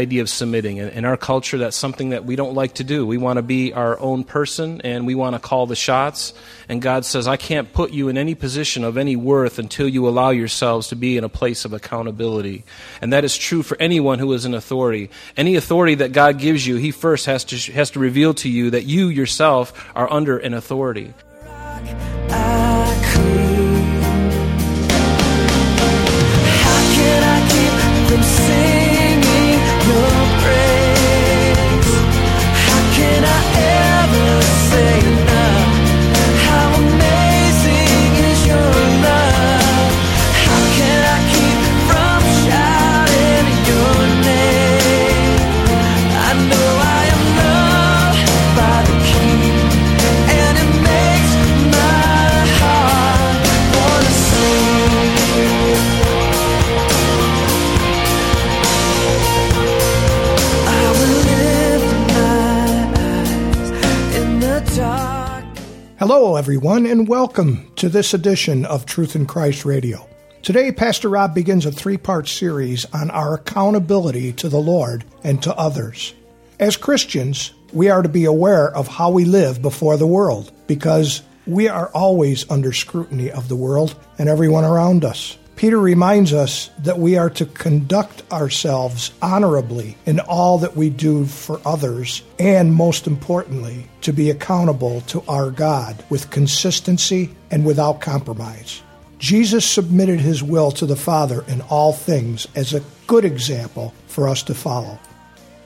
Idea of submitting. In our culture, that's something that we don't like to do. We want to be our own person and we want to call the shots. And God says, I can't put you in any position of any worth until you allow yourselves to be in a place of accountability. And that is true for anyone who is in authority. Any authority that God gives you, He first has to, has to reveal to you that you yourself are under an authority. Everyone, and welcome to this edition of Truth in Christ Radio. Today, Pastor Rob begins a three part series on our accountability to the Lord and to others. As Christians, we are to be aware of how we live before the world because we are always under scrutiny of the world and everyone around us. Peter reminds us that we are to conduct ourselves honorably in all that we do for others, and most importantly, to be accountable to our God with consistency and without compromise. Jesus submitted his will to the Father in all things as a good example for us to follow.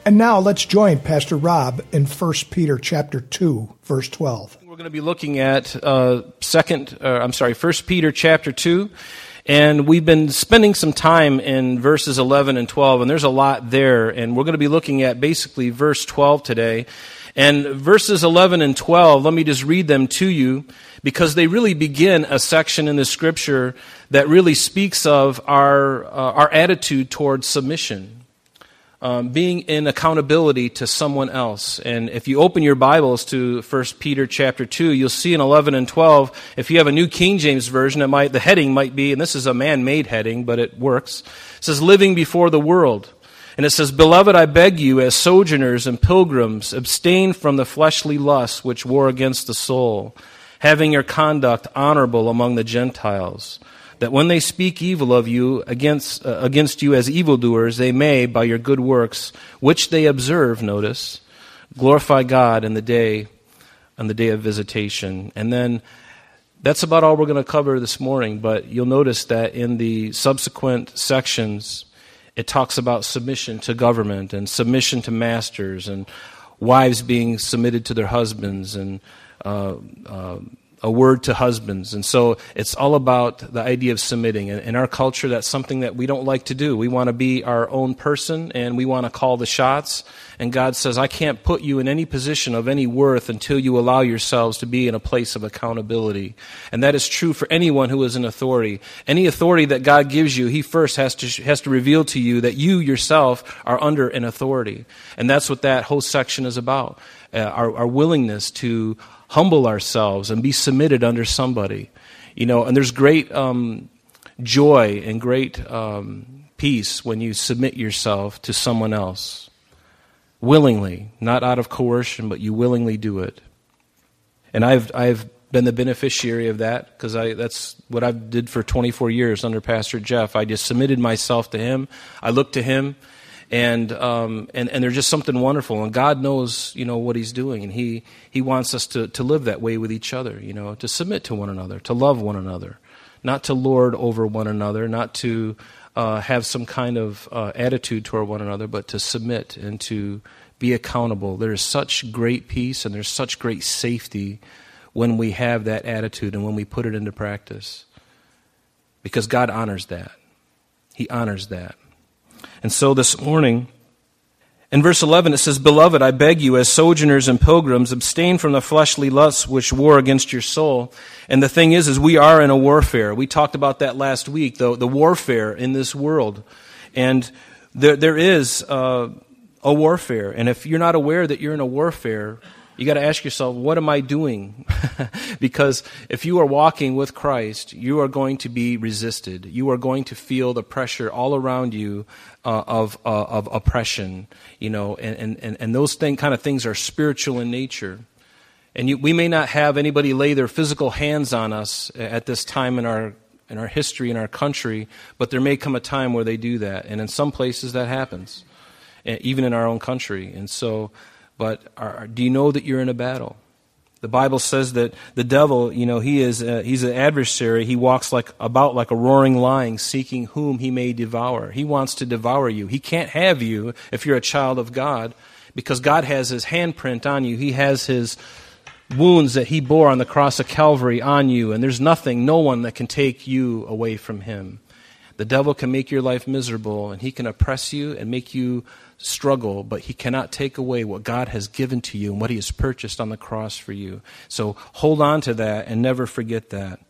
And now let's join Pastor Rob in 1 Peter chapter 2, verse 12. We're going to be looking at uh, second, uh, I'm sorry, 1 Peter chapter 2. And we've been spending some time in verses 11 and 12, and there's a lot there. And we're going to be looking at basically verse 12 today. And verses 11 and 12, let me just read them to you because they really begin a section in the scripture that really speaks of our, uh, our attitude towards submission um, being in accountability to someone else. And if you open your Bibles to 1 Peter chapter 2, you'll see in 11 and 12, if you have a New King James Version, it might, the heading might be, and this is a man-made heading, but it works. It says, living before the world. And it says, Beloved, I beg you, as sojourners and pilgrims, abstain from the fleshly lusts which war against the soul, having your conduct honorable among the Gentiles that when they speak evil of you against, uh, against you as evildoers, they may, by your good works, which they observe, notice, glorify God in the day, on the day of visitation. And then that's about all we're going to cover this morning, but you'll notice that in the subsequent sections, it talks about submission to government and submission to masters and wives being submitted to their husbands and uh, uh, a word to husbands. And so it's all about the idea of submitting. And in our culture, that's something that we don't like to do. We want to be our own person and we want to call the shots. And God says, I can't put you in any position of any worth until you allow yourselves to be in a place of accountability. And that is true for anyone who is in authority. Any authority that God gives you, He first has to, has to reveal to you that you yourself are under an authority. And that's what that whole section is about. Uh, our, our willingness to humble ourselves and be submitted under somebody. You know, and there's great um, joy and great um, peace when you submit yourself to someone else willingly, not out of coercion, but you willingly do it. And I've I've been the beneficiary of that because I that's what I did for 24 years under Pastor Jeff. I just submitted myself to him. I looked to him and um, and and there's just something wonderful. And God knows, you know, what He's doing, and He He wants us to to live that way with each other. You know, to submit to one another, to love one another, not to lord over one another, not to uh, have some kind of uh, attitude toward one another, but to submit and to be accountable. There is such great peace and there's such great safety when we have that attitude and when we put it into practice, because God honors that. He honors that. And so this morning, In verse 11 it says, Beloved, I beg you, as sojourners and pilgrims, abstain from the fleshly lusts which war against your soul. And the thing is, is we are in a warfare. We talked about that last week, the, the warfare in this world. And there, there is uh, a warfare. And if you're not aware that you're in a warfare, you got to ask yourself, what am I doing? because if you are walking with Christ, you are going to be resisted. You are going to feel the pressure all around you uh, of, uh, of oppression, you know, and, and, and those thing, kind of things are spiritual in nature. And you, we may not have anybody lay their physical hands on us at this time in our, in our history, in our country, but there may come a time where they do that. And in some places that happens, even in our own country. And so, but are, do you know that you're in a battle? The Bible says that the devil, you know, he is a, he's an adversary. He walks like about like a roaring lion, seeking whom he may devour. He wants to devour you. He can't have you if you're a child of God, because God has His handprint on you. He has His wounds that He bore on the cross of Calvary on you, and there's nothing, no one that can take you away from Him. The devil can make your life miserable, and he can oppress you and make you struggle, but he cannot take away what God has given to you and what he has purchased on the cross for you. So hold on to that and never forget that.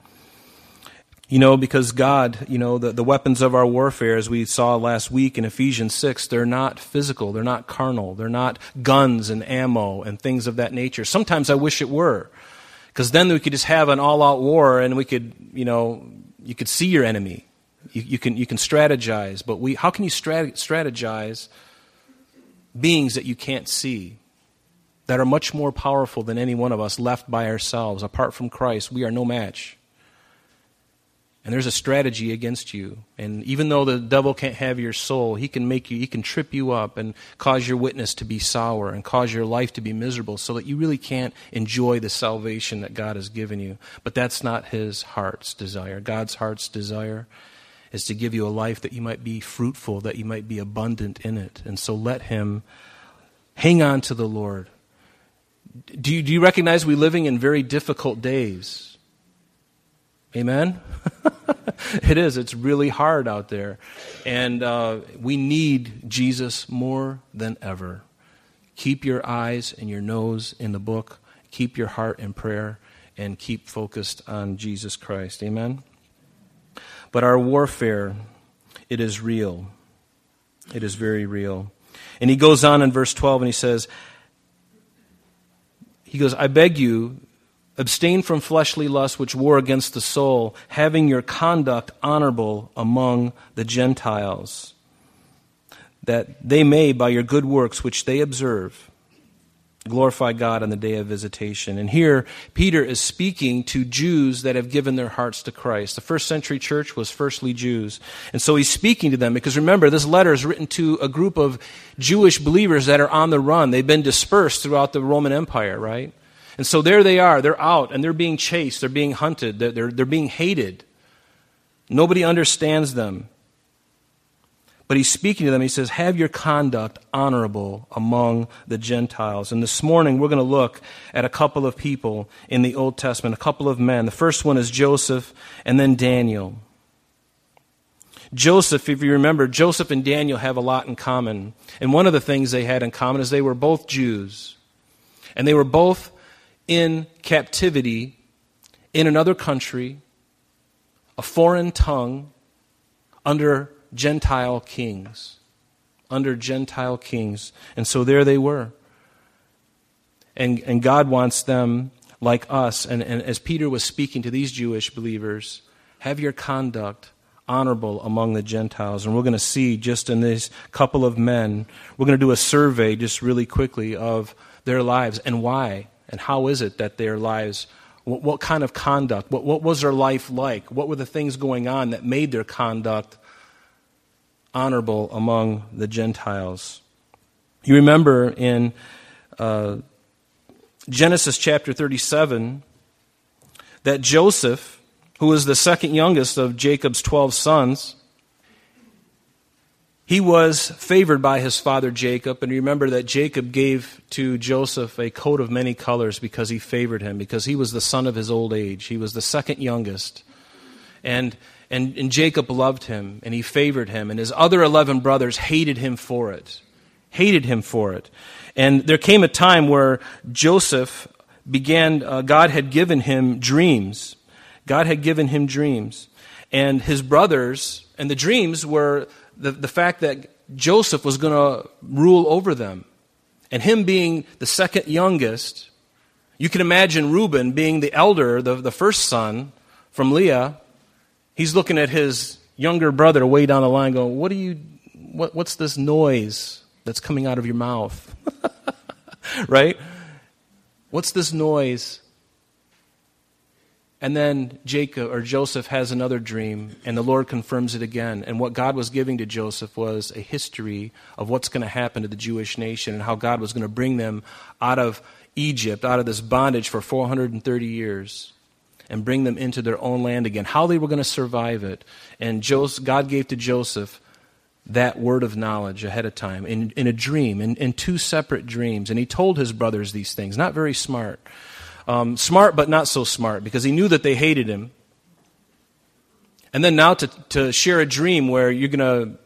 You know, because God, you know, the, the weapons of our warfare, as we saw last week in Ephesians 6, they're not physical, they're not carnal, they're not guns and ammo and things of that nature. Sometimes I wish it were, because then we could just have an all out war and we could, you know, you could see your enemy. You, you, can, you can strategize, but we, how can you strat- strategize beings that you can't see, that are much more powerful than any one of us left by ourselves. Apart from Christ, we are no match. And there's a strategy against you. And even though the devil can't have your soul, he can make you, he can trip you up and cause your witness to be sour and cause your life to be miserable so that you really can't enjoy the salvation that God has given you. But that's not his heart's desire. God's heart's desire is to give you a life that you might be fruitful, that you might be abundant in it. And so let Him hang on to the Lord. Do you, do you recognize we're living in very difficult days? Amen? it is. It's really hard out there. And uh, we need Jesus more than ever. Keep your eyes and your nose in the book, keep your heart in prayer, and keep focused on Jesus Christ. Amen? But our warfare, it is real. It is very real. And he goes on in verse 12 and he says, He goes, I beg you, abstain from fleshly lusts which war against the soul, having your conduct honorable among the Gentiles, that they may, by your good works which they observe, glorify God on the day of visitation. And here, Peter is speaking to Jews that have given their hearts to Christ. The first century church was firstly Jews. And so he's speaking to them because remember, this letter is written to a group of Jewish believers that are on the run. They've been dispersed throughout the Roman Empire, right? And so there they are. They're out and they're being chased. They're being hunted. They're, they're, they're being hated. Nobody understands them. But he's speaking to them. He says, Have your conduct honorable among the Gentiles. And this morning, we're going to look at a couple of people in the Old Testament, a couple of men. The first one is Joseph and then Daniel. Joseph, if you remember, Joseph and Daniel have a lot in common. And one of the things they had in common is they were both Jews. And they were both in captivity in another country, a foreign tongue, under Gentile kings. Under Gentile kings. And so there they were. And, and God wants them like us. And, and as Peter was speaking to these Jewish believers, have your conduct honorable among the Gentiles. And we're going to see just in this couple of men, we're going to do a survey just really quickly of their lives and why and how is it that their lives, what, what kind of conduct, what, what was their life like? What were the things going on that made their conduct honorable among the Gentiles. You remember in uh, Genesis chapter 37 that Joseph, who was the second youngest of Jacob's 12 sons, he was favored by his father Jacob. And remember that Jacob gave to Joseph a coat of many colors because he favored him, because he was the son of his old age. He was the second youngest. And and, and Jacob loved him, and he favored him, and his other 11 brothers hated him for it. hated him for it. And there came a time where Joseph began, uh, God had given him dreams. God had given him dreams. And his brothers, and the dreams were the, the fact that Joseph was going to rule over them. And him being the second youngest, you can imagine Reuben being the elder, the, the first son from Leah. He's looking at his younger brother way down the line going, What are you, what, what's this noise that's coming out of your mouth? right? What's this noise? And then Jacob or Joseph has another dream, and the Lord confirms it again. And what God was giving to Joseph was a history of what's going to happen to the Jewish nation and how God was going to bring them out of Egypt, out of this bondage for 430 years, and bring them into their own land again. How they were going to survive it. And Joseph, God gave to Joseph that word of knowledge ahead of time in, in a dream, in, in two separate dreams. And he told his brothers these things. Not very smart. Um, smart, but not so smart, because he knew that they hated him. And then now to, to share a dream where you're going to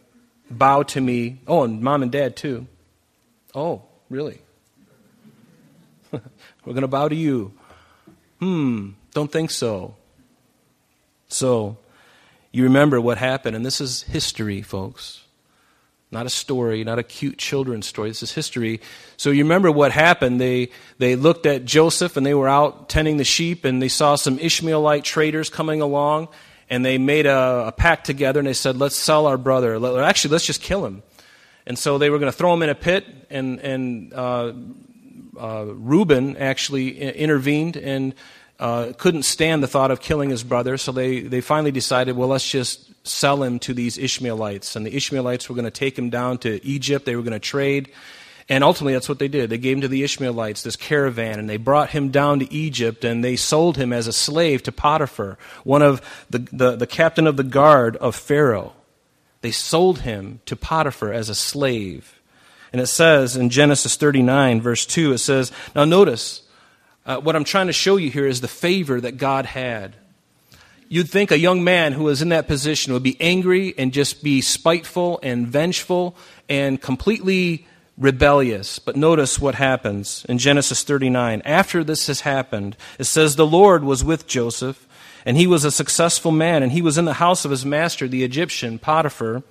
bow to me. Oh, and mom and dad too. Oh, really? We're going to bow to you. Hmm, don't think so. So, you remember what happened, and this is history, folks. Not a story, not a cute children's story. This is history. So you remember what happened. They, they looked at Joseph and they were out tending the sheep and they saw some Ishmaelite traders coming along and they made a, a pact together and they said, let's sell our brother. Actually, let's just kill him. And so they were going to throw him in a pit and, and uh, uh, Reuben actually intervened and uh, couldn't stand the thought of killing his brother. So they, they finally decided, well, let's just sell him to these Ishmaelites. And the Ishmaelites were going to take him down to Egypt. They were going to trade. And ultimately, that's what they did. They gave him to the Ishmaelites, this caravan, and they brought him down to Egypt, and they sold him as a slave to Potiphar, one of the, the, the captain of the guard of Pharaoh. They sold him to Potiphar as a slave. And it says in Genesis 39, verse 2, it says, Now notice, uh, what I'm trying to show you here is the favor that God had You'd think a young man who was in that position would be angry and just be spiteful and vengeful and completely rebellious. But notice what happens in Genesis 39. After this has happened, it says, The Lord was with Joseph, and he was a successful man, and he was in the house of his master, the Egyptian, Potiphar.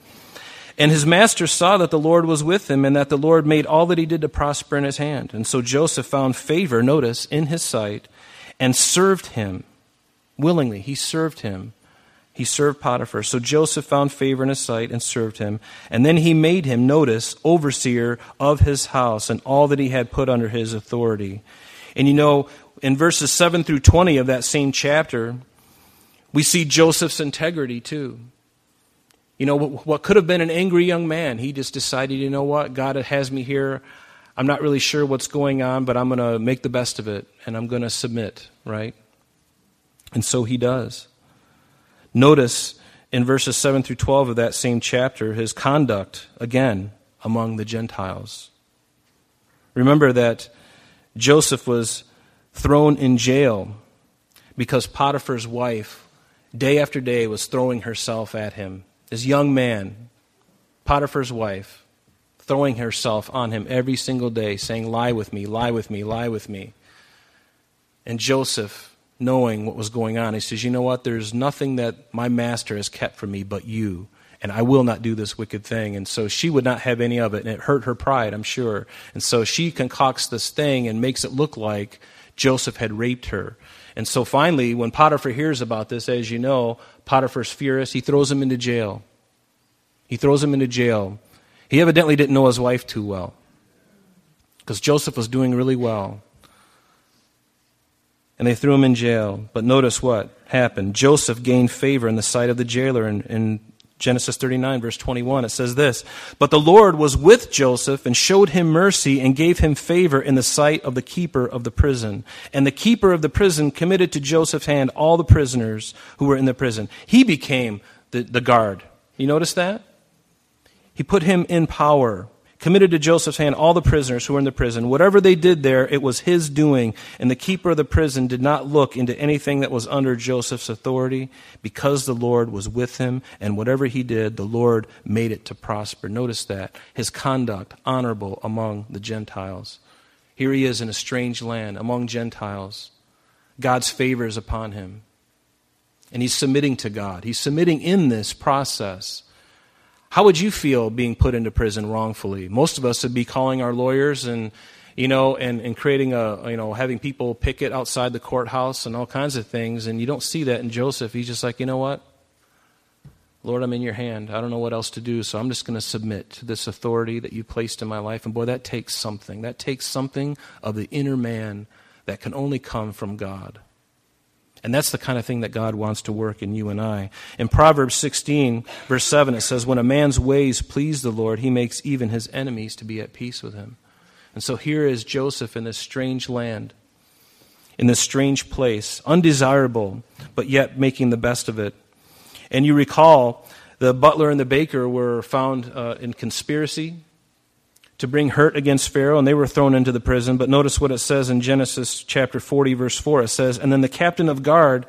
And his master saw that the Lord was with him, and that the Lord made all that he did to prosper in his hand. And so Joseph found favor, notice, in his sight, and served him willingly. He served him. He served Potiphar. So Joseph found favor in his sight and served him. And then he made him, notice, overseer of his house and all that he had put under his authority. And you know, in verses 7 through 20 of that same chapter, we see Joseph's integrity too. You know, what could have been an angry young man, he just decided, you know what, God has me here. I'm not really sure what's going on, but I'm going to make the best of it and I'm going to submit, right? And so he does. Notice in verses 7 through 12 of that same chapter his conduct, again, among the Gentiles. Remember that Joseph was thrown in jail because Potiphar's wife, day after day, was throwing herself at him. This young man, Potiphar's wife, throwing herself on him every single day, saying, Lie with me, lie with me, lie with me. And Joseph knowing what was going on. He says, You know what? There's nothing that my master has kept from me but you, and I will not do this wicked thing. And so she would not have any of it, and it hurt her pride, I'm sure. And so she concocts this thing and makes it look like Joseph had raped her. And so finally, when Potiphar hears about this, as you know, Potiphar's furious. He throws him into jail. He throws him into jail. He evidently didn't know his wife too well because Joseph was doing really well and they threw him in jail. But notice what happened. Joseph gained favor in the sight of the jailer. and, in Genesis 39, verse 21, it says this But the Lord was with Joseph and showed him mercy and gave him favor in the sight of the keeper of the prison. And the keeper of the prison committed to Joseph's hand all the prisoners who were in the prison. He became the, the guard. You notice that? He put him in power committed to Joseph's hand all the prisoners who were in the prison. Whatever they did there, it was his doing. And the keeper of the prison did not look into anything that was under Joseph's authority because the Lord was with him. And whatever he did, the Lord made it to prosper. Notice that. His conduct, honorable among the Gentiles. Here he is in a strange land among Gentiles. God's favor is upon him. And he's submitting to God. He's submitting in this process. How would you feel being put into prison wrongfully? Most of us would be calling our lawyers and you know, and, and creating a, you know, having people picket outside the courthouse and all kinds of things. And you don't see that in Joseph. He's just like, you know what? Lord, I'm in your hand. I don't know what else to do, so I'm just going to submit to this authority that you placed in my life. And boy, that takes something. That takes something of the inner man that can only come from God. And that's the kind of thing that God wants to work in you and I. In Proverbs 16, verse 7, it says, When a man's ways please the Lord, he makes even his enemies to be at peace with him. And so here is Joseph in this strange land, in this strange place, undesirable, but yet making the best of it. And you recall the butler and the baker were found uh, in conspiracy to bring hurt against Pharaoh, and they were thrown into the prison. But notice what it says in Genesis chapter 40, verse 4. It says, And then the captain of guard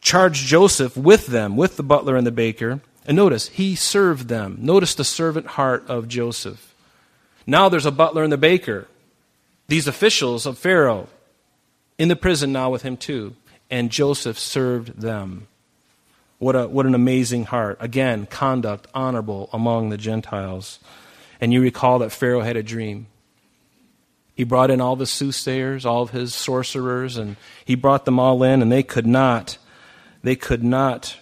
charged Joseph with them, with the butler and the baker. And notice, he served them. Notice the servant heart of Joseph. Now there's a butler and the baker, these officials of Pharaoh, in the prison now with him too. And Joseph served them. What, a, what an amazing heart. Again, conduct honorable among the Gentiles. And you recall that Pharaoh had a dream. He brought in all the soothsayers, all of his sorcerers, and he brought them all in, and they could not, they could not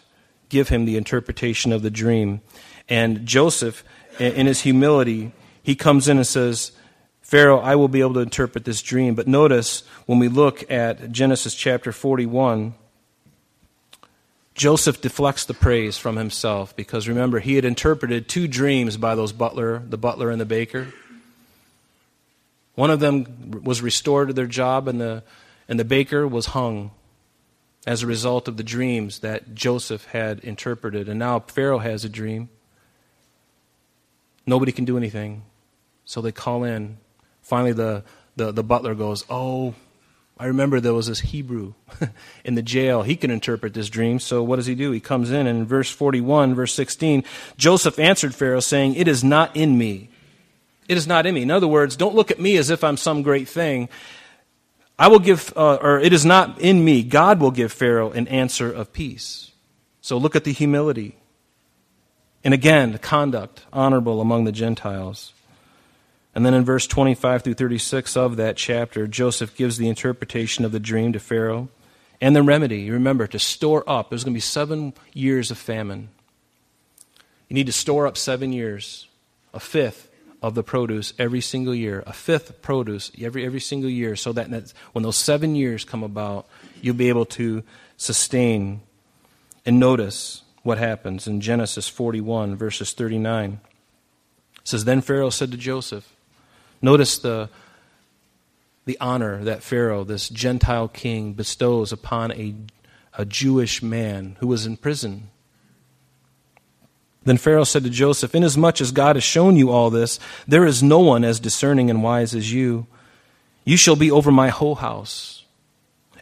give him the interpretation of the dream. And Joseph, in his humility, he comes in and says, Pharaoh, I will be able to interpret this dream. But notice when we look at Genesis chapter 41, Joseph deflects the praise from himself because remember, he had interpreted two dreams by those butler, the butler and the baker. One of them was restored to their job, and the, and the baker was hung as a result of the dreams that Joseph had interpreted. And now Pharaoh has a dream. Nobody can do anything. So they call in. Finally, the, the, the butler goes, Oh, I remember there was this Hebrew in the jail. He can interpret this dream. So what does he do? He comes in and in verse 41, verse 16, Joseph answered Pharaoh saying, It is not in me. It is not in me. In other words, don't look at me as if I'm some great thing. I will give, uh, or it is not in me. God will give Pharaoh an answer of peace. So look at the humility. And again, the conduct honorable among the Gentiles. And then in verse 25 through 36 of that chapter, Joseph gives the interpretation of the dream to Pharaoh and the remedy. Remember, to store up. There's going to be seven years of famine. You need to store up seven years, a fifth of the produce every single year, a fifth produce every, every single year, so that when those seven years come about, you'll be able to sustain. And notice what happens in Genesis 41, verses 39. It says, Then Pharaoh said to Joseph, Notice the, the honor that Pharaoh, this Gentile king, bestows upon a, a Jewish man who was in prison. Then Pharaoh said to Joseph, Inasmuch as God has shown you all this, there is no one as discerning and wise as you. You shall be over my whole house,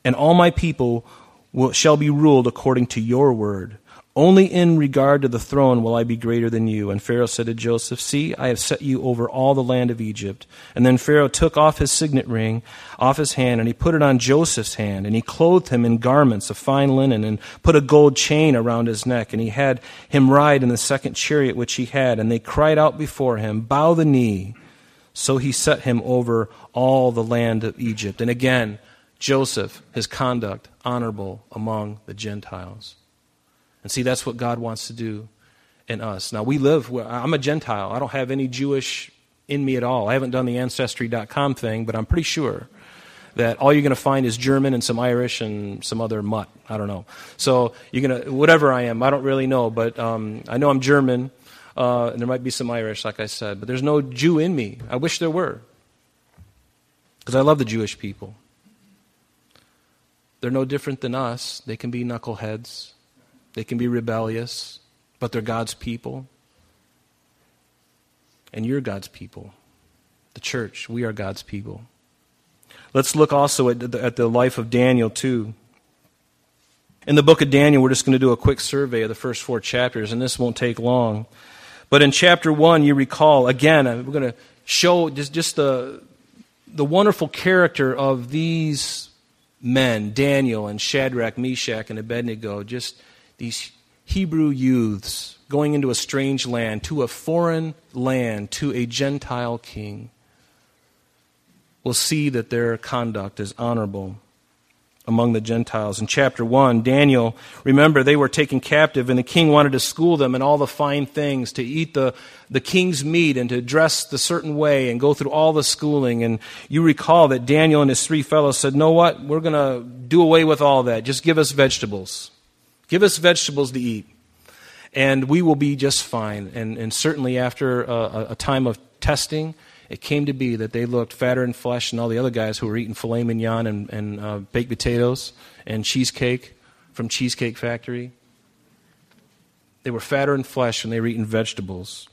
and all my people will, shall be ruled according to your word. Only in regard to the throne will I be greater than you. And Pharaoh said to Joseph, See, I have set you over all the land of Egypt. And then Pharaoh took off his signet ring off his hand, and he put it on Joseph's hand, and he clothed him in garments of fine linen, and put a gold chain around his neck. And he had him ride in the second chariot which he had. And they cried out before him, Bow the knee. So he set him over all the land of Egypt. And again, Joseph, his conduct, honorable among the Gentiles. And see, that's what God wants to do in us. Now, we live, I'm a Gentile. I don't have any Jewish in me at all. I haven't done the Ancestry.com thing, but I'm pretty sure that all you're going to find is German and some Irish and some other mutt. I don't know. So you're going to, whatever I am, I don't really know, but um, I know I'm German, uh, and there might be some Irish, like I said, but there's no Jew in me. I wish there were, because I love the Jewish people. They're no different than us. They can be knuckleheads. They can be rebellious, but they're God's people. and you're God's people. The church, we are God's people. Let's look also at the, at the life of Daniel, too. In the book of Daniel, we're just going to do a quick survey of the first four chapters, and this won't take long. But in chapter 1, you recall, again, uh, we're going to show just, just the, the wonderful character of these men, Daniel and Shadrach, Meshach, and Abednego, just these Hebrew youths going into a strange land, to a foreign land, to a Gentile king, will see that their conduct is honorable among the Gentiles. In chapter 1, Daniel, remember, they were taken captive, and the king wanted to school them in all the fine things, to eat the, the king's meat and to dress the certain way and go through all the schooling. And you recall that Daniel and his three fellows said, No, what? We're going to do away with all that. Just give us vegetables. Give us vegetables to eat. And we will be just fine. And, and certainly after a, a time of testing, it came to be that they looked fatter in flesh than all the other guys who were eating filet mignon and, and uh, baked potatoes and cheesecake from Cheesecake Factory. They were fatter in flesh when they were eating vegetables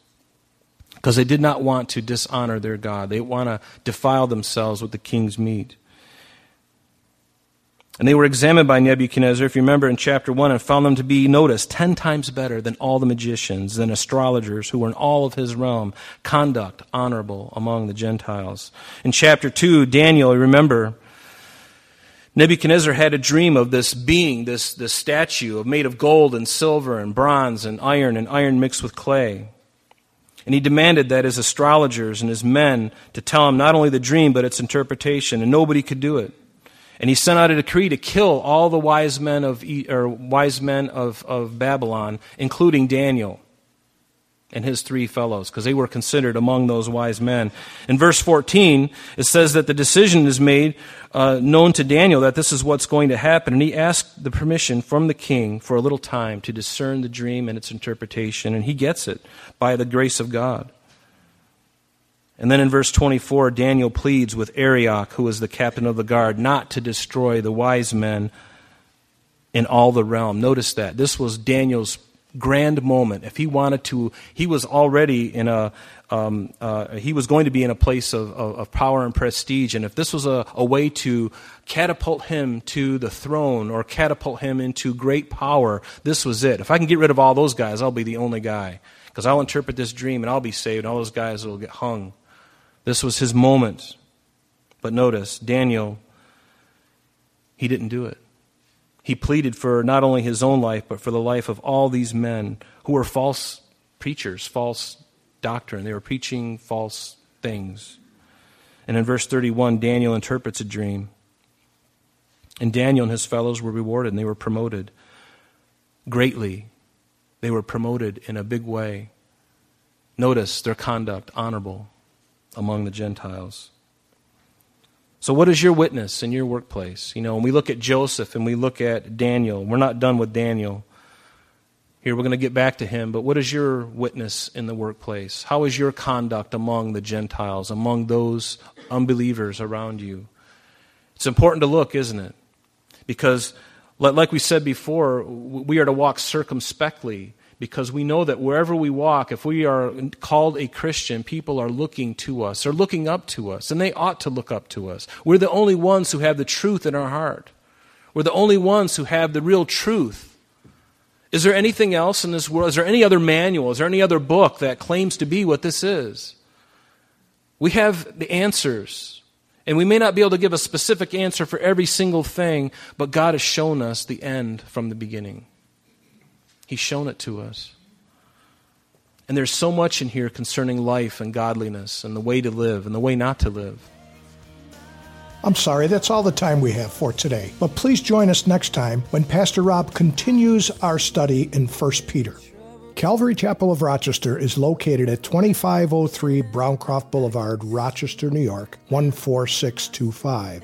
because they did not want to dishonor their God. They want to defile themselves with the king's meat. And they were examined by Nebuchadnezzar, if you remember in chapter 1, and found them to be, notice, ten times better than all the magicians, than astrologers who were in all of his realm, conduct honorable among the Gentiles. In chapter 2, Daniel, remember, Nebuchadnezzar had a dream of this being, this, this statue made of gold and silver and bronze and iron and iron mixed with clay. And he demanded that his astrologers and his men to tell him not only the dream but its interpretation, and nobody could do it. And he sent out a decree to kill all the wise men of, or wise men of, of Babylon, including Daniel and his three fellows, because they were considered among those wise men. In verse 14, it says that the decision is made uh, known to Daniel that this is what's going to happen. And he asked the permission from the king for a little time to discern the dream and its interpretation, and he gets it by the grace of God. And then in verse 24, Daniel pleads with Arioch, who is the captain of the guard, not to destroy the wise men in all the realm. Notice that. This was Daniel's grand moment. If he wanted to, he was already in a, um, uh, he was going to be in a place of, of, of power and prestige. And if this was a, a, way to catapult him to the throne or catapult him into great power, this was it. If I can get rid of all those guys, I'll be the only guy. Because I'll interpret this dream and I'll be saved, and all those guys will get hung. This was his moment. But notice, Daniel, he didn't do it. He pleaded for not only his own life, but for the life of all these men who were false preachers, false doctrine. They were preaching false things. And in verse 31, Daniel interprets a dream. And Daniel and his fellows were rewarded and they were promoted greatly. They were promoted in a big way. Notice their conduct honorable among the Gentiles. So, what is your witness in your workplace? You know, when we look at Joseph and we look at Daniel, we're not done with Daniel. Here, we're going to get back to him, but what is your witness in the workplace? How is your conduct among the Gentiles, among those unbelievers around you? It's important to look, isn't it? Because, like we said before, we are to walk circumspectly because we know that wherever we walk, if we are called a Christian, people are looking to us, are looking up to us, and they ought to look up to us. We're the only ones who have the truth in our heart. We're the only ones who have the real truth. Is there anything else in this world? Is there any other manual? Is there any other book that claims to be what this is? We have the answers. And we may not be able to give a specific answer for every single thing, but God has shown us the end from the beginning. He's shown it to us. And there's so much in here concerning life and godliness and the way to live and the way not to live. I'm sorry, that's all the time we have for today. But please join us next time when Pastor Rob continues our study in 1 Peter. Calvary Chapel of Rochester is located at 2503 Browncroft Boulevard, Rochester, New York, 14625.